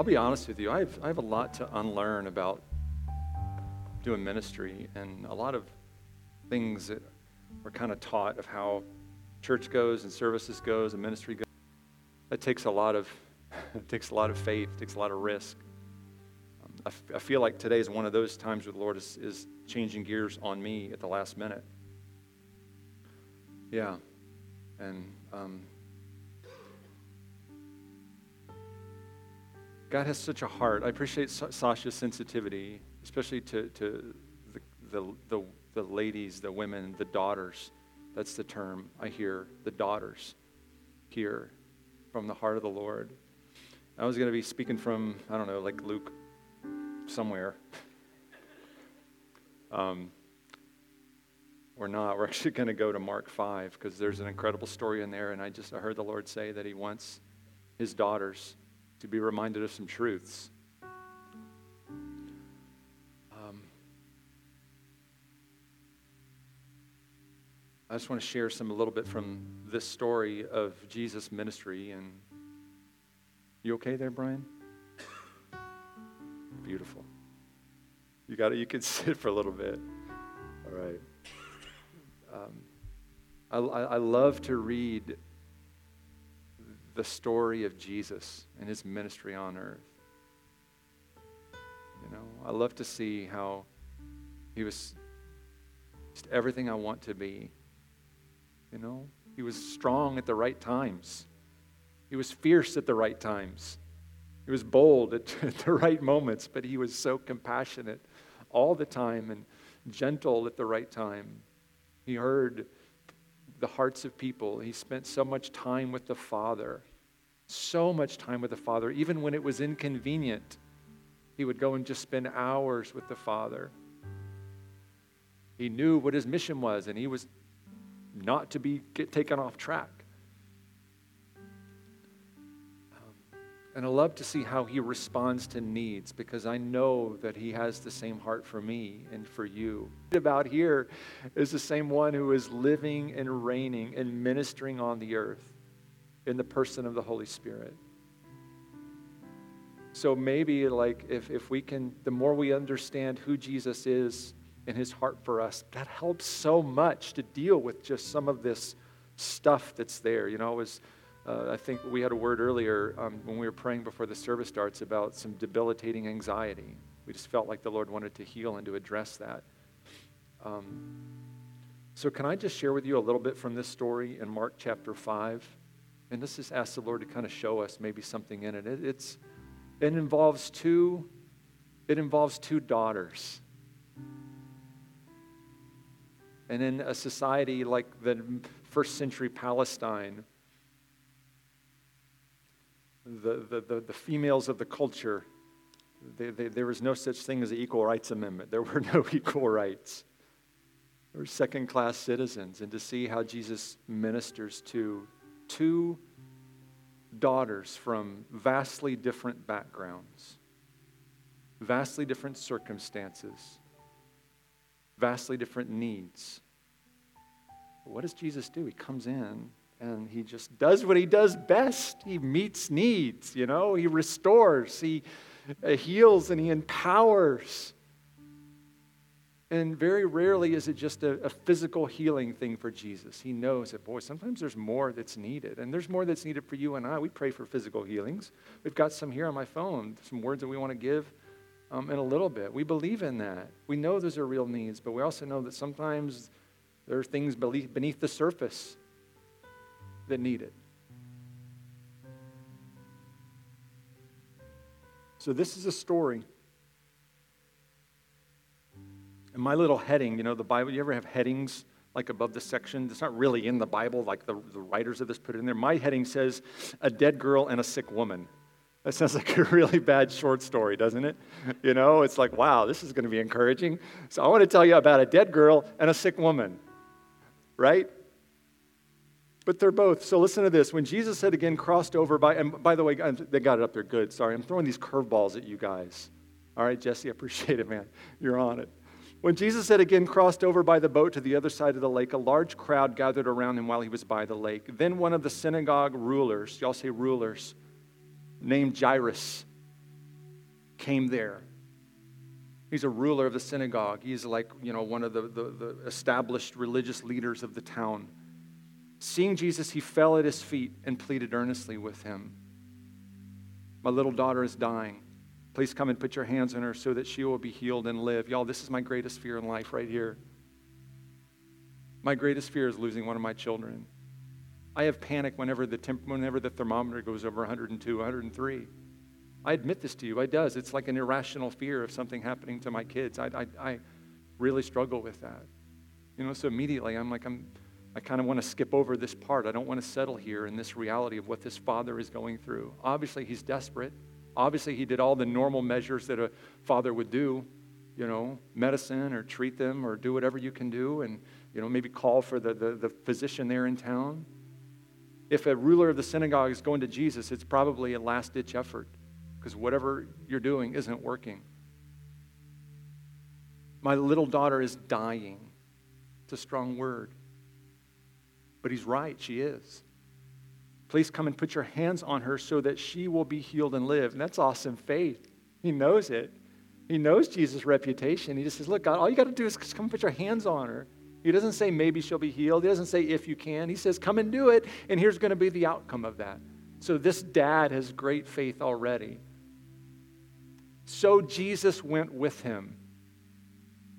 I'll be honest with you, I have, I have a lot to unlearn about doing ministry and a lot of things that we're kind of taught of how church goes and services goes and ministry goes. That takes a lot of, it takes a lot of faith, takes a lot of risk. Um, I, f- I feel like today is one of those times where the Lord is, is changing gears on me at the last minute. Yeah. And um, God has such a heart. I appreciate Sasha's sensitivity, especially to, to the, the, the, the ladies, the women, the daughters. That's the term I hear, the daughters here from the heart of the Lord. I was going to be speaking from, I don't know, like Luke somewhere. Um, or not. We're actually going to go to Mark 5 because there's an incredible story in there. And I just I heard the Lord say that He wants His daughters to be reminded of some truths. Um, I just want to share some a little bit from this story of Jesus' ministry. And you okay there, Brian? Beautiful. You got it. You can sit for a little bit. All right. Um, I, I love to read the story of Jesus and his ministry on earth. You know, I love to see how he was just everything I want to be. You know, he was strong at the right times. He was fierce at the right times. He was bold at, at the right moments, but he was so compassionate all the time and gentle at the right time. He heard the hearts of people. He spent so much time with the Father, so much time with the Father, even when it was inconvenient. He would go and just spend hours with the Father. He knew what his mission was, and he was not to be get taken off track. And I love to see how he responds to needs because I know that he has the same heart for me and for you. About here is the same one who is living and reigning and ministering on the earth in the person of the Holy Spirit. So maybe, like, if, if we can, the more we understand who Jesus is and his heart for us, that helps so much to deal with just some of this stuff that's there. You know, it was uh, I think we had a word earlier um, when we were praying before the service starts about some debilitating anxiety. We just felt like the Lord wanted to heal and to address that. Um, so, can I just share with you a little bit from this story in Mark chapter 5? And this is ask the Lord to kind of show us maybe something in it. it it's, it involves two, it involves two daughters. And in a society like the first century Palestine, the, the, the, the females of the culture, they, they, there was no such thing as the Equal Rights Amendment. There were no equal rights. They were second class citizens. And to see how Jesus ministers to two daughters from vastly different backgrounds, vastly different circumstances, vastly different needs. What does Jesus do? He comes in and he just does what he does best. He meets needs, you know, he restores, he uh, heals, and he empowers. And very rarely is it just a, a, physical healing thing for Jesus. He knows that, boy, sometimes there's more that's needed. And there's more that's needed for you and I. We pray for physical healings. We've got some here on my phone, some words that we want to give um, in a little bit. We believe in that. We know those are real needs, but we also know that sometimes there are things beneath the surface that need it. So, this is a story. And my little heading, you know, the Bible, you ever have headings like above the section? It's not really in the Bible, like the, the writers of this put it in there. My heading says, A Dead Girl and a Sick Woman. That sounds like a really bad short story, doesn't it? You know, it's like, wow, this is going to be encouraging. So I want to tell you about a dead girl and a sick woman, right? But they're both. So listen to this. When Jesus had again crossed over by, and by the way, they got it up there good. Sorry, I'm throwing these curveballs at you guys. All right, Jesse, I appreciate it, man. You're on it. When Jesus had again crossed over by the boat to the other side of the lake, a large crowd gathered around him while he was by the lake. Then one of the synagogue rulers, y'all say rulers, named Jairus, came there. He's a ruler of the synagogue. He's like, you know, one of the, the, the, established religious leaders of the town. Seeing Jesus, he fell at his feet and pleaded earnestly with him. My little daughter is dying. Please come and put your hands on her so that she will be healed and live. Y'all, this is my greatest fear in life right here. My greatest fear is losing one of my children. I have panic whenever the, temp- whenever the thermometer goes over 102, 103. I admit this to you. It does. It's like an irrational fear of something happening to my kids. I, I, I really struggle with that. You know, so immediately I'm like, I'm, I kind of want to skip over this part. I don't want to settle here in this reality of what this father is going through. Obviously, he's desperate. Obviously, he did all the normal measures that a father would do, you know, medicine or treat them or do whatever you can do and, you know, maybe call for the, the, the physician there in town. If a ruler of the synagogue is going to Jesus, it's probably a last ditch effort because whatever you're doing isn't working. My little daughter is dying. It's a strong word. But he's right, she is. Please come and put your hands on her so that she will be healed and live. And that's awesome faith. He knows it. He knows Jesus' reputation. He just says, Look, God, all you got to do is come and put your hands on her. He doesn't say maybe she'll be healed. He doesn't say if you can. He says, Come and do it, and here's going to be the outcome of that. So this dad has great faith already. So Jesus went with him.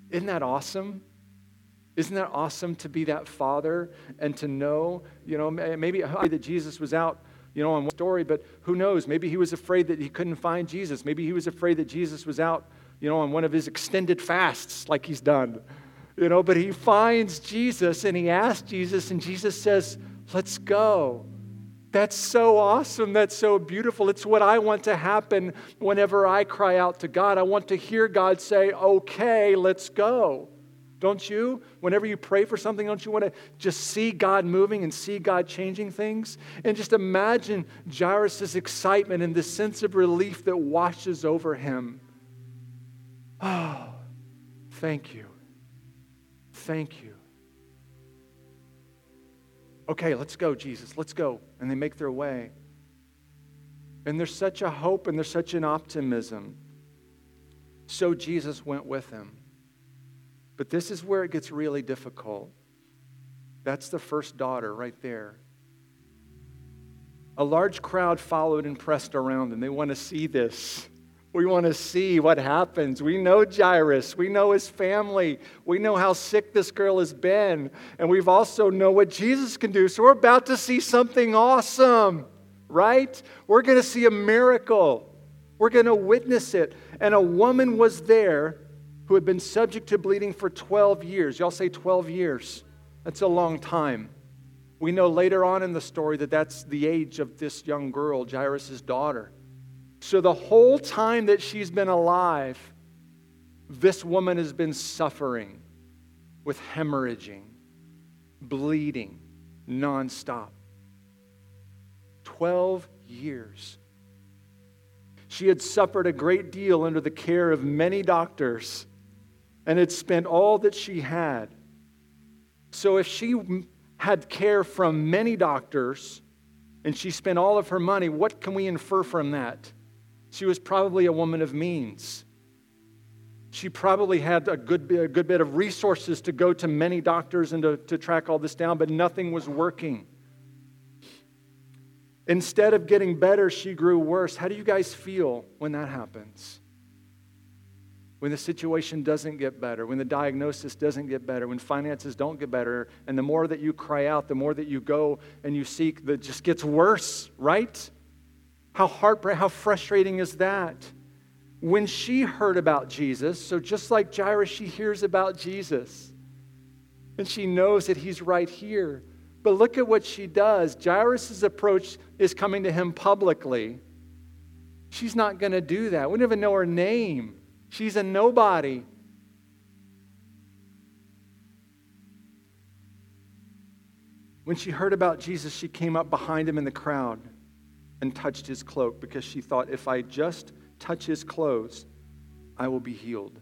Isn't that awesome? Isn't that awesome to be that father and to know, you know, maybe that Jesus was out, you know, on one story, but who knows? Maybe he was afraid that he couldn't find Jesus. Maybe he was afraid that Jesus was out, you know, on one of his extended fasts like he's done, you know, but he finds Jesus and he asks Jesus, and Jesus says, Let's go. That's so awesome. That's so beautiful. It's what I want to happen whenever I cry out to God. I want to hear God say, okay, let's go. Don't you? Whenever you pray for something, don't you want to just see God moving and see God changing things? And just imagine Jairus' excitement and the sense of relief that washes over him. Oh, thank you. Thank you okay, let's go, Jesus, let's go. And they make their way. And there's such a hope and there's such an optimism. So Jesus went with them. But this is where it gets really difficult. That's the first daughter right there. A large crowd followed and pressed around them. They want to see this. We want to see what happens. We know Jairus. We know his family. We know how sick this girl has been. And we've also know what Jesus can do. So we're about to see something awesome, right? We're going to see a miracle. We're going to witness it. And a woman was there who had been subject to bleeding for 12 years. Y'all say 12 years. That's a long time. We know later on in the story that that's the age of this young girl, Jairus' daughter. So, the whole time that she's been alive, this woman has been suffering with hemorrhaging, bleeding nonstop. 12 years. She had suffered a great deal under the care of many doctors and had spent all that she had. So, if she had care from many doctors and she spent all of her money, what can we infer from that? She was probably a woman of means. She probably had a good, a good bit of resources to go to many doctors and to, to track all this down, but nothing was working. Instead of getting better, she grew worse. How do you guys feel when that happens? When the situation doesn't get better, when the diagnosis doesn't get better, when finances don't get better, and the more that you cry out, the more that you go and you seek, that just gets worse, right? How heartbreaking, how frustrating is that? When she heard about Jesus, so just like Jairus, she hears about Jesus. And she knows that he's right here. But look at what she does. Jairus' approach is coming to him publicly. She's not going to do that. We don't even know her name. She's a nobody. When she heard about Jesus, she came up behind him in the crowd and touched his cloak because she thought, if I just touch his clothes, I will be healed.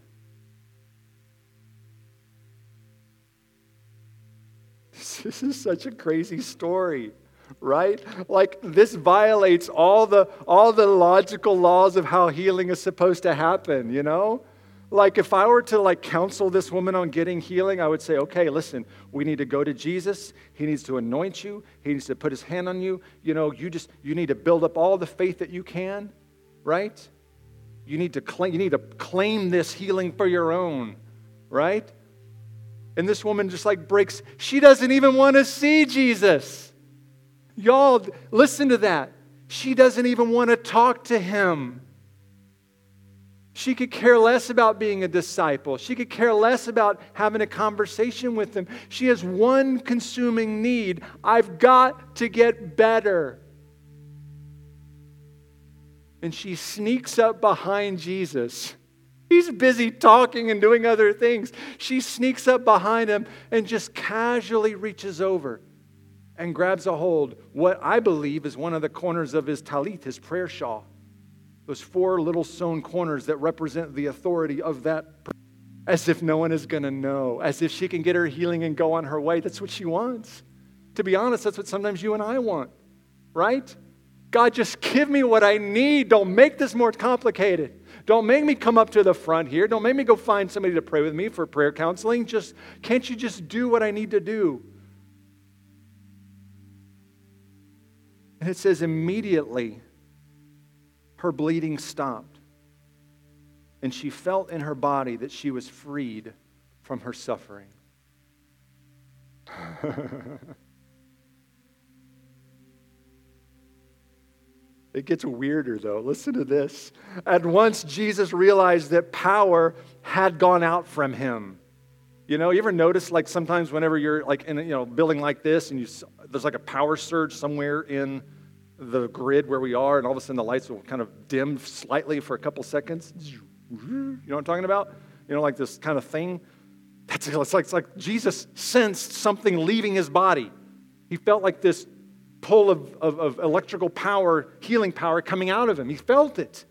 This is such a crazy story. Right? Like this violates all the all the logical laws of how healing is supposed to happen, you know? Like if I were to like counsel this woman on getting healing, I would say, "Okay, listen, we need to go to Jesus. He needs to anoint you. He needs to put his hand on you. You know, you just you need to build up all the faith that you can, right? You need to claim you need to claim this healing for your own, right? And this woman just like breaks, she doesn't even want to see Jesus. Y'all, listen to that. She doesn't even want to talk to him. She could care less about being a disciple. She could care less about having a conversation with him. She has one consuming need I've got to get better. And she sneaks up behind Jesus. He's busy talking and doing other things. She sneaks up behind him and just casually reaches over and grabs a hold, what I believe is one of the corners of his talit, his prayer shawl. Those four little sewn corners that represent the authority of that, person, as if no one is going to know, as if she can get her healing and go on her way. That's what she wants. To be honest, that's what sometimes you and I want, right? God, just give me what I need. Don't make this more complicated. Don't make me come up to the front here. Don't make me go find somebody to pray with me for prayer counseling. Just can't you just do what I need to do? And it says, immediately her bleeding stopped. And she felt in her body that she was freed from her suffering. it gets weirder, though. Listen to this. At once, Jesus realized that power had gone out from him. You know, you ever notice like sometimes whenever you're like in a you know building like this and you there's like a power surge somewhere in the grid where we are, and all of a sudden the lights will kind of dim slightly for a couple seconds. You know what I'm talking about? You know, like this kind of thing. That's it's like, it's like Jesus sensed something leaving his body. He felt like this pull of, of, of electrical power, healing power coming out of him. He felt it.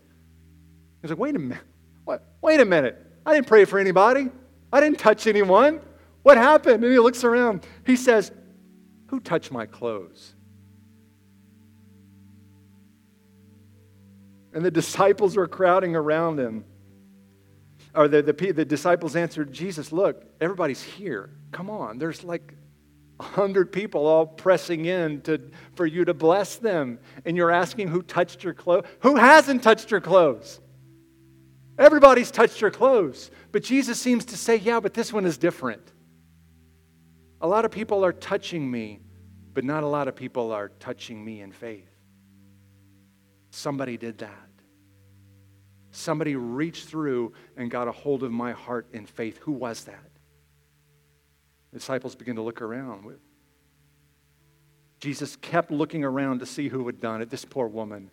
He was like, wait a minute. What? Wait a minute. I didn't pray for anybody. I didn't touch anyone. What happened? And he looks around. He says, Who touched my clothes? And the disciples were crowding around him. Or the, the, the disciples answered, Jesus, look, everybody's here. Come on. There's like a hundred people all pressing in to, for you to bless them. And you're asking who touched your clothes. Who hasn't touched your clothes? Everybody's touched your clothes. But Jesus seems to say, yeah, but this one is different. A lot of people are touching me, but not a lot of people are touching me in faith. Somebody did that. Somebody reached through and got a hold of my heart in faith. Who was that? The disciples begin to look around. Jesus kept looking around to see who had done it. This poor woman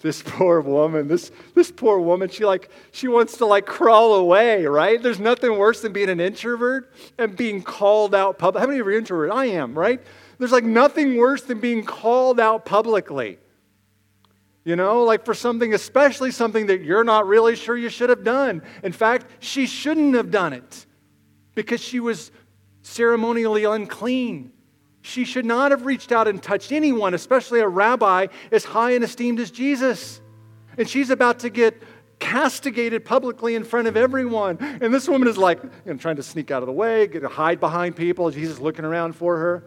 this poor woman this this poor woman she like she wants to like crawl away right? There's nothing worse than being an introvert and being called out public how many of you are introverted? I am right? There's like nothing worse than being called out publicly. You know like for something especially something that you're not really sure you should have done. In fact she shouldn't have done it because she was ceremonially unclean she should not have reached out and touched anyone, especially a rabbi as high and esteemed as Jesus. And she's about to get castigated publicly in front of everyone. And this woman is like, you know, trying to sneak out of the way, get hide behind people. Jesus looking around for her.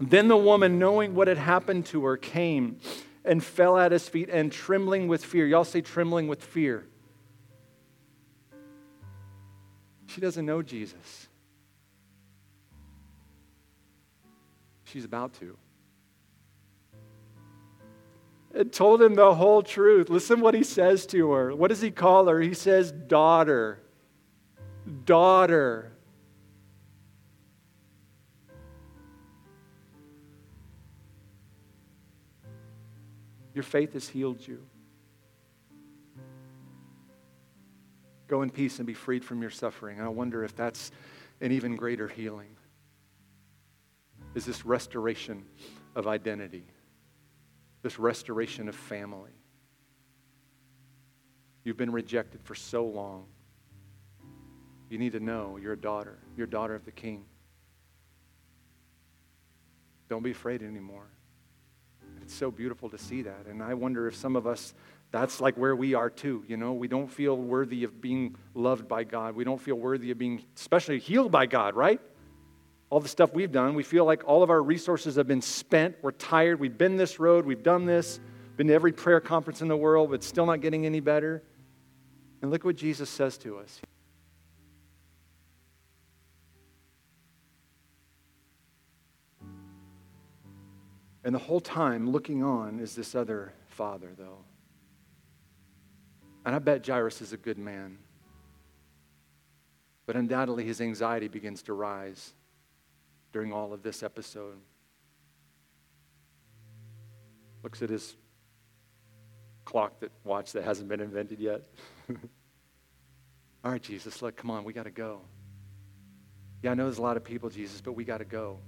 Then the woman, knowing what had happened to her, came and fell at his feet and trembling with fear. Y'all say trembling with fear. She doesn't know Jesus. She's about to. It told him the whole truth. Listen what he says to her. What does he call her? He says, Daughter. Daughter. Your faith has healed you. Go in peace and be freed from your suffering. I wonder if that's an even greater healing is this restoration of identity, this restoration of family. You've been rejected for so long. You need to know you're a daughter. You're a daughter of the king. Don't be afraid anymore. It's so beautiful to see that. And I wonder if some of us, that's like where we are too. You know, we don't feel worthy of being loved by God. We don't feel worthy of being, especially healed by God, right? All the stuff we've done, we feel like all of our resources have been spent. We're tired. We've been this road. We've done this. Been to every prayer conference in the world, but still not getting any better. And look what Jesus says to us. And the whole time looking on is this other father, though. And I bet Jairus is a good man. But undoubtedly, his anxiety begins to rise during all of this episode. Looks at his clock that watch that hasn't been invented yet. all right, Jesus, look, come on, we got to go. Yeah, I know there's a lot of people, Jesus, but we got to go.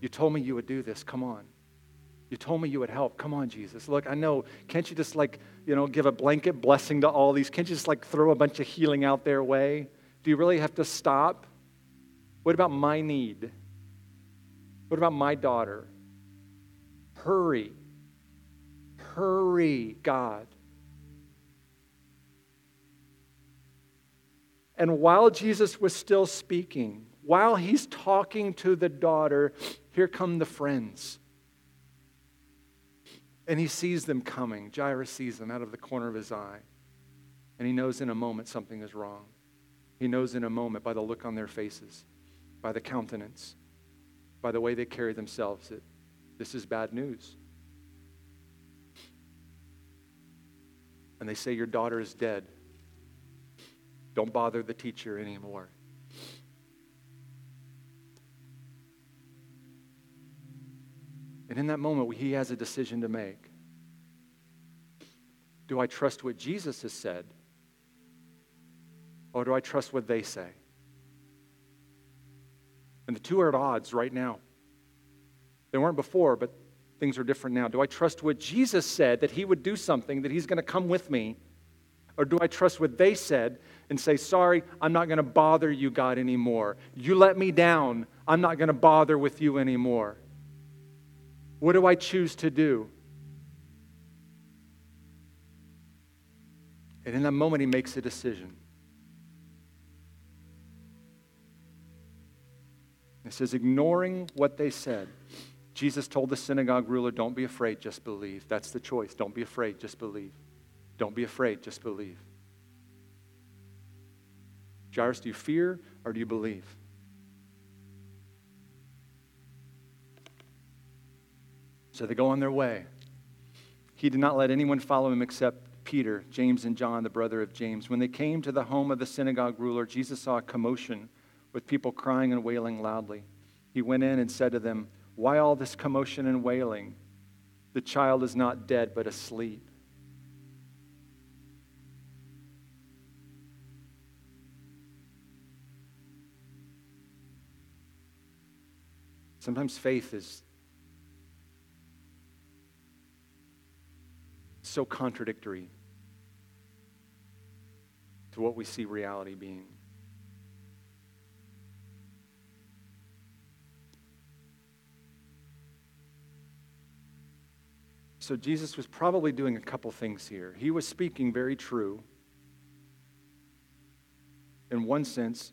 You told me you would do this. Come on. You told me you would help. Come on, Jesus. Look, I know. Can't you just like, you know, give a blanket blessing to all these? Can't you just like throw a bunch of healing out their way? Do you really have to stop? What about my need? What about my daughter? Hurry. Hurry, God. And while Jesus was still speaking, while he's talking to the daughter, here come the friends. And he sees them coming. Jairus sees them out of the corner of his eye. And he knows in a moment something is wrong. He knows in a moment by the look on their faces, by the countenance, by the way they carry themselves that this is bad news. And they say, Your daughter is dead. Don't bother the teacher anymore. And in that moment, he has a decision to make. Do I trust what Jesus has said? Or do I trust what they say? And the two are at odds right now. They weren't before, but things are different now. Do I trust what Jesus said, that he would do something, that he's going to come with me? Or do I trust what they said and say, sorry, I'm not going to bother you, God, anymore? You let me down. I'm not going to bother with you anymore. What do I choose to do? And in that moment, he makes a decision. It says, ignoring what they said. Jesus told the synagogue ruler, Don't be afraid, just believe. That's the choice. Don't be afraid, just believe. Don't be afraid, just believe. Jairus, do you fear or do you believe? So they go on their way. He did not let anyone follow him except Peter, James, and John, the brother of James. When they came to the home of the synagogue ruler, Jesus saw a commotion with people crying and wailing loudly. He went in and said to them, Why all this commotion and wailing? The child is not dead, but asleep. Sometimes faith is so contradictory to what we see reality being. So Jesus was probably doing a couple things here. He was speaking very true. In one sense,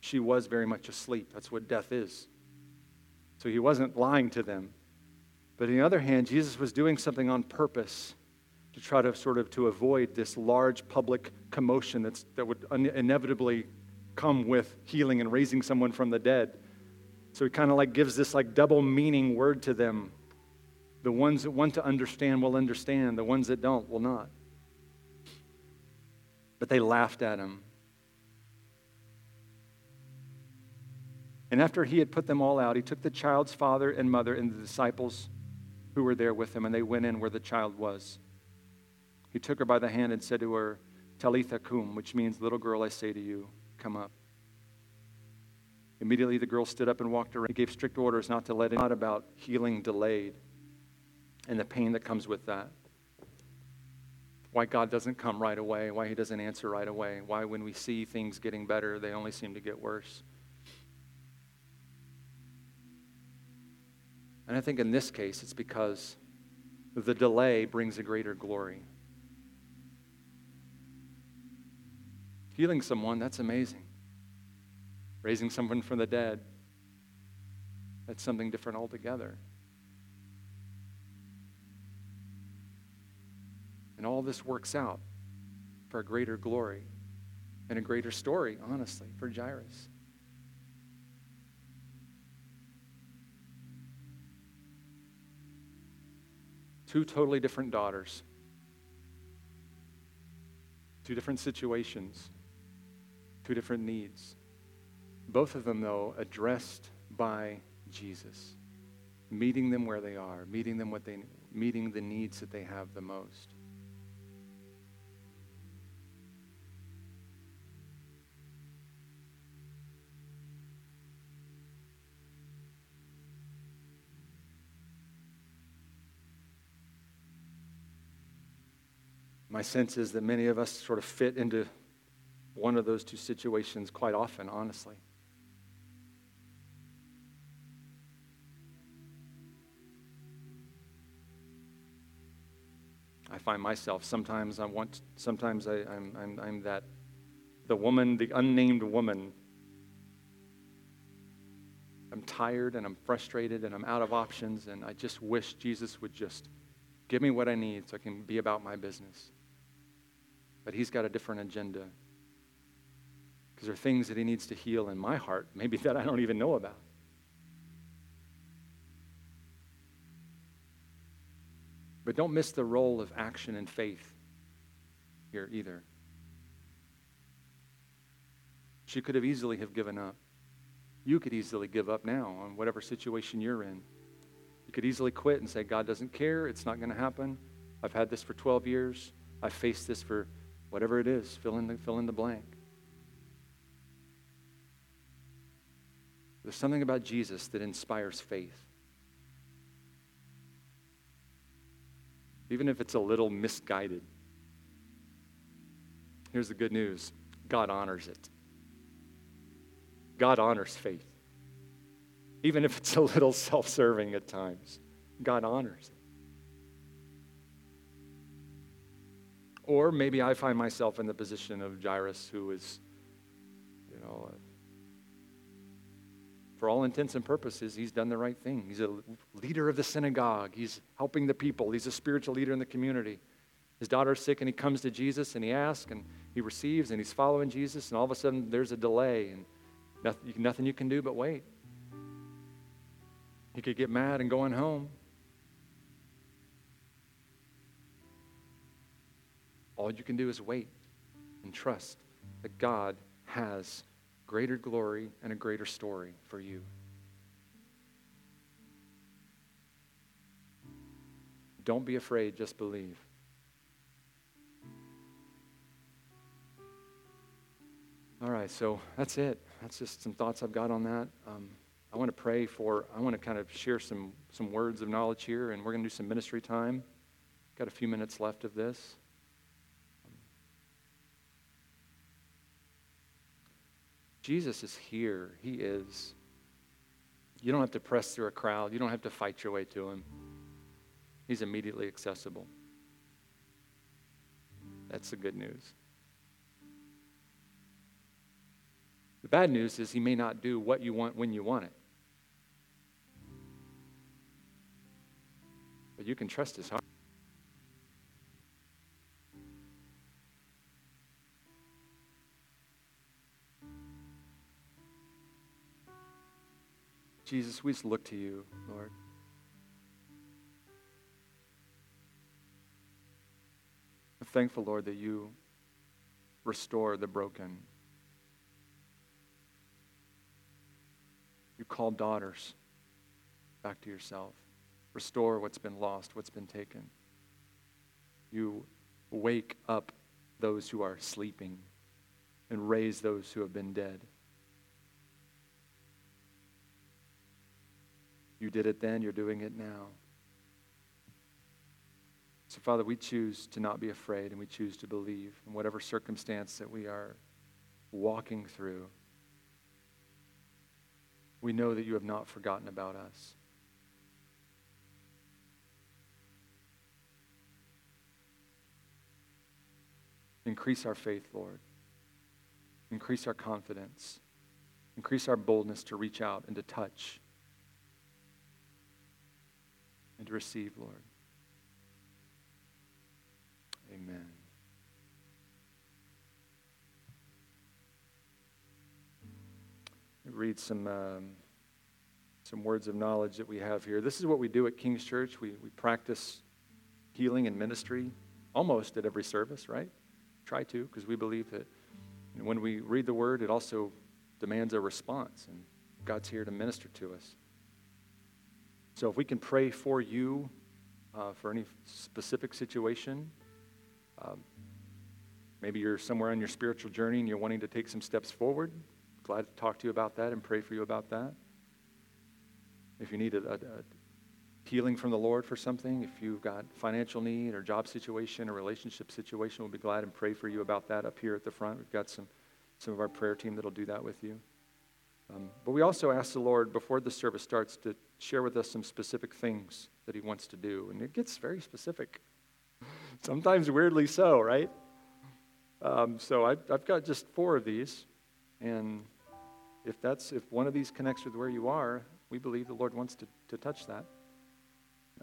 she was very much asleep. That's what death is. So he wasn't lying to them. But on the other hand, Jesus was doing something on purpose to try to sort of to avoid this large public commotion that's, that would inevitably come with healing and raising someone from the dead. So he kind of like gives this like double meaning word to them. The ones that want to understand will understand, the ones that don't will not. But they laughed at him. And after he had put them all out, he took the child's father and mother and the disciples who were there with him, and they went in where the child was. He took her by the hand and said to her, Talitha cum, which means, Little girl, I say to you, come up. Immediately the girl stood up and walked around. He gave strict orders not to let anyone out about healing delayed and the pain that comes with that. Why God doesn't come right away, why He doesn't answer right away, why when we see things getting better, they only seem to get worse. And I think in this case, it's because the delay brings a greater glory. Healing someone, that's amazing. Raising someone from the dead, that's something different altogether. And all this works out for a greater glory and a greater story, honestly, for Jairus. Two totally different daughters, two different situations, two different needs. Both of them, though, addressed by Jesus, meeting them where they are, meeting them what they meeting the needs that they have the most. My sense is that many of us sort of fit into one of those two situations quite often, honestly. I find myself sometimes I want, sometimes I, I'm, I'm, I'm that, the woman, the unnamed woman. I'm tired and I'm frustrated and I'm out of options, and I just wish Jesus would just give me what I need so I can be about my business. But he's got a different agenda. Because there are things that he needs to heal in my heart, maybe that I don't even know about. But don't miss the role of action and faith here either. She could have easily have given up. You could easily give up now on whatever situation you're in. You could easily quit and say, God doesn't care. It's not going to happen. I've had this for 12 years. I've faced this for whatever it is. Fill in the, fill in the blank. There's something about Jesus that inspires faith. Even if it's a little misguided. Here's the good news God honors it. God honors faith. Even if it's a little self serving at times, God honors it. Or maybe I find myself in the position of Jairus, who is, you know, for all intents and purposes, he's done the right thing. He's a leader of the synagogue. He's helping the people. He's a spiritual leader in the community. His daughter's sick, and he comes to Jesus and he asks and he receives and he's following Jesus, and all of a sudden there's a delay and nothing, nothing you can do but wait. He could get mad and going home. All you can do is wait and trust that God has greater glory and a greater story for you. Don't be afraid, just believe. All right, so that's it. That's just some thoughts I've got on that. Um, I want to pray for, I want to kind of share some, some words of knowledge here, and we're going to do some ministry time. Got a few minutes left of this. Jesus is here. He is. You don't have to press through a crowd, you don't have to fight your way to him. He's immediately accessible. That's the good news. The bad news is he may not do what you want when you want it. But you can trust his heart. Jesus, we just look to you, Lord. I'm thankful, Lord, that you restore the broken. You call daughters back to yourself. Restore what's been lost, what's been taken. You wake up those who are sleeping and raise those who have been dead. You did it then, you're doing it now. So, Father, we choose to not be afraid and we choose to believe in whatever circumstance that we are walking through. We know that you have not forgotten about us. Increase our faith, Lord. Increase our confidence. Increase our boldness to reach out and to touch and to receive, Lord. Amen. Read some, um, some words of knowledge that we have here. This is what we do at King's Church. We, we practice healing and ministry almost at every service, right? Try to, because we believe that when we read the word, it also demands a response, and God's here to minister to us. So if we can pray for you uh, for any specific situation, um, maybe you're somewhere on your spiritual journey and you're wanting to take some steps forward, glad to talk to you about that and pray for you about that. If you need a, a, a healing from the Lord for something, if you've got financial need or job situation or relationship situation, we'll be glad and pray for you about that up here at the front. We've got some, some of our prayer team that'll do that with you. Um, but we also ask the Lord before the service starts to share with us some specific things that He wants to do. And it gets very specific. Sometimes weirdly so, right? Um, so I, I've got just four of these. And if that's if one of these connects with where you are, we believe the Lord wants to, to touch that.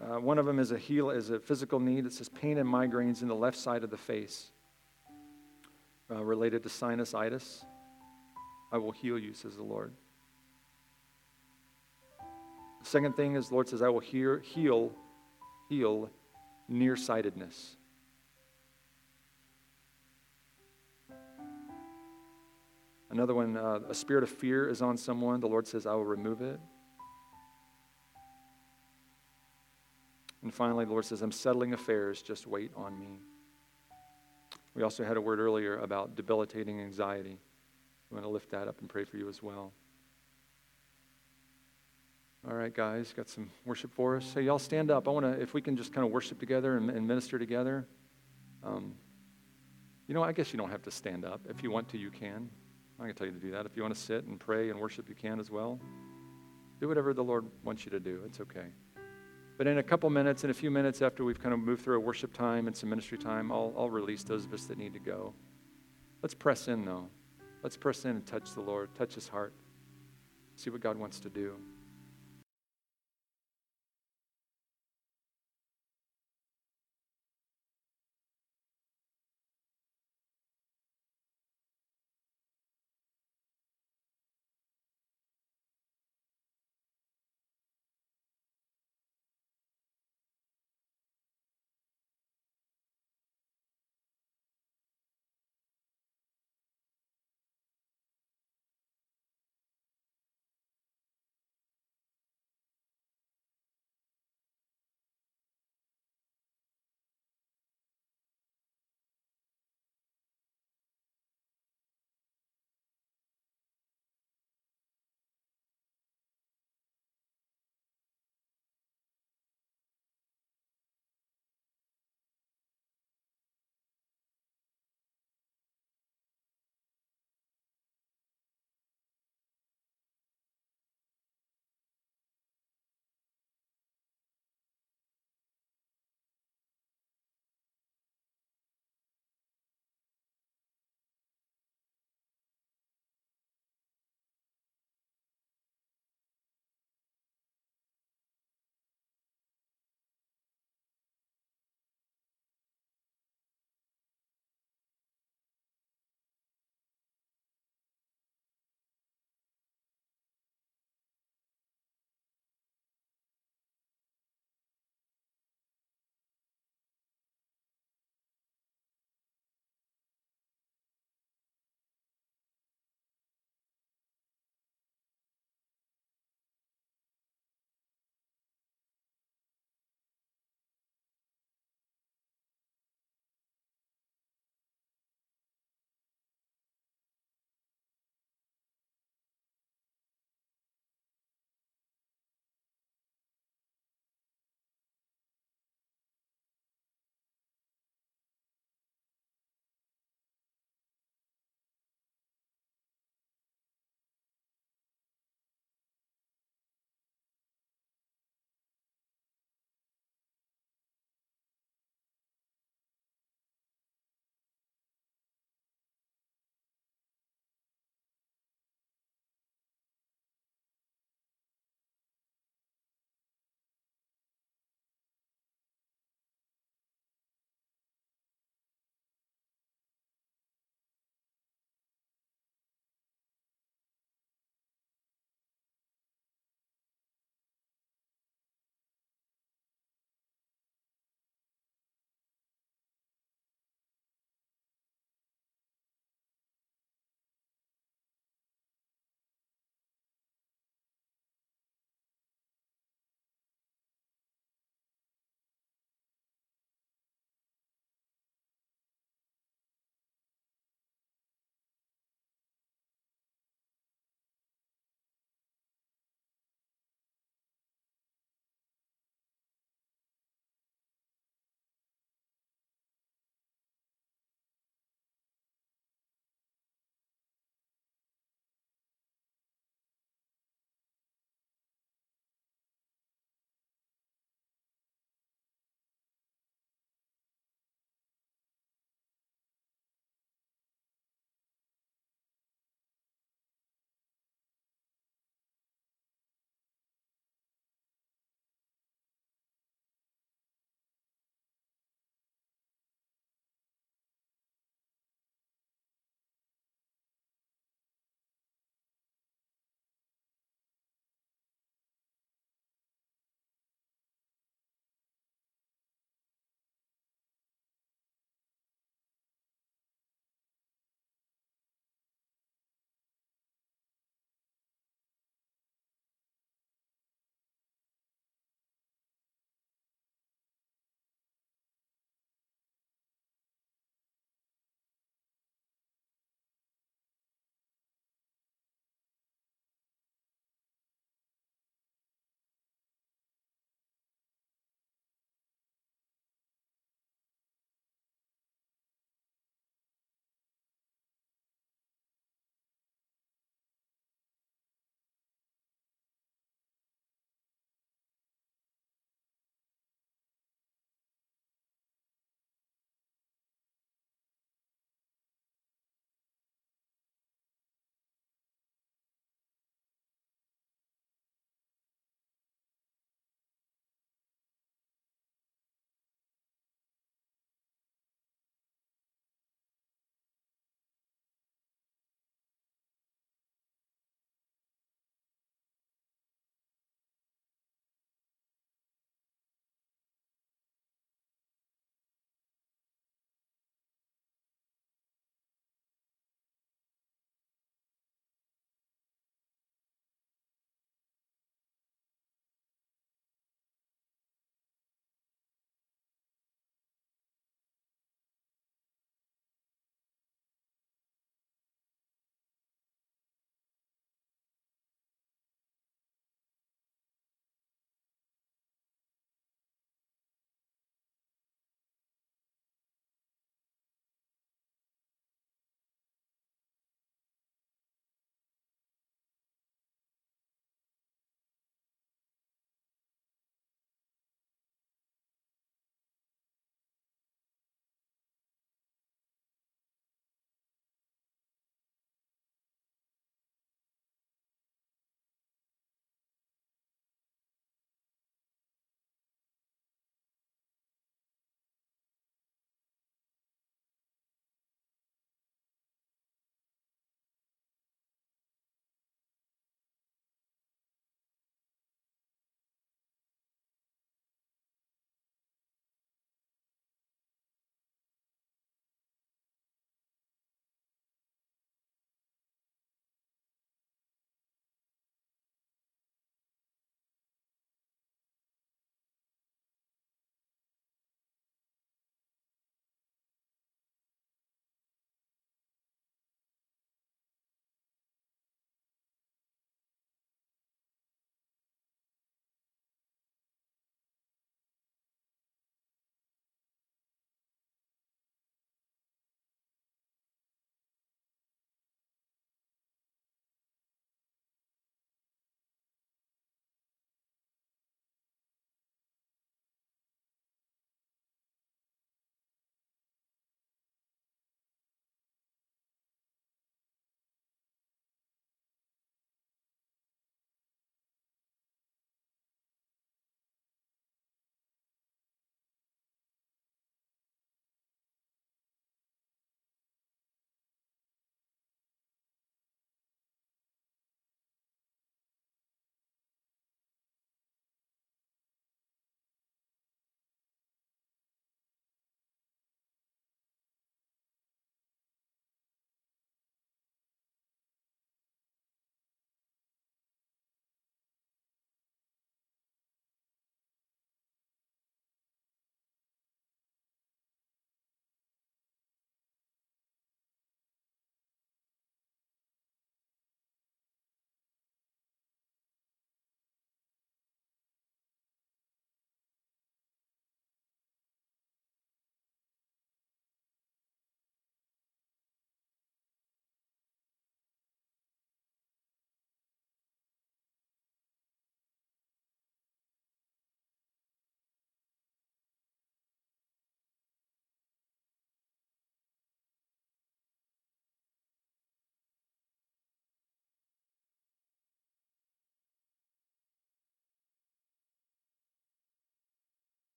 Uh, one of them is a heal is a physical need. It says pain and migraines in the left side of the face, uh, related to sinusitis. I will heal you, says the Lord. Second thing is, the Lord says, I will hear, heal, heal nearsightedness. Another one, uh, a spirit of fear is on someone. The Lord says, I will remove it. And finally, the Lord says, I'm settling affairs, just wait on me. We also had a word earlier about debilitating anxiety. We want to lift that up and pray for you as well. All right, guys, got some worship for us. Hey, y'all stand up. I want to, if we can just kind of worship together and, and minister together. Um, you know, I guess you don't have to stand up. If you want to, you can. I'm going to tell you to do that. If you want to sit and pray and worship, you can as well. Do whatever the Lord wants you to do. It's okay. But in a couple minutes, in a few minutes after we've kind of moved through a worship time and some ministry time, I'll, I'll release those of us that need to go. Let's press in, though. Let's press in and touch the Lord, touch his heart, see what God wants to do.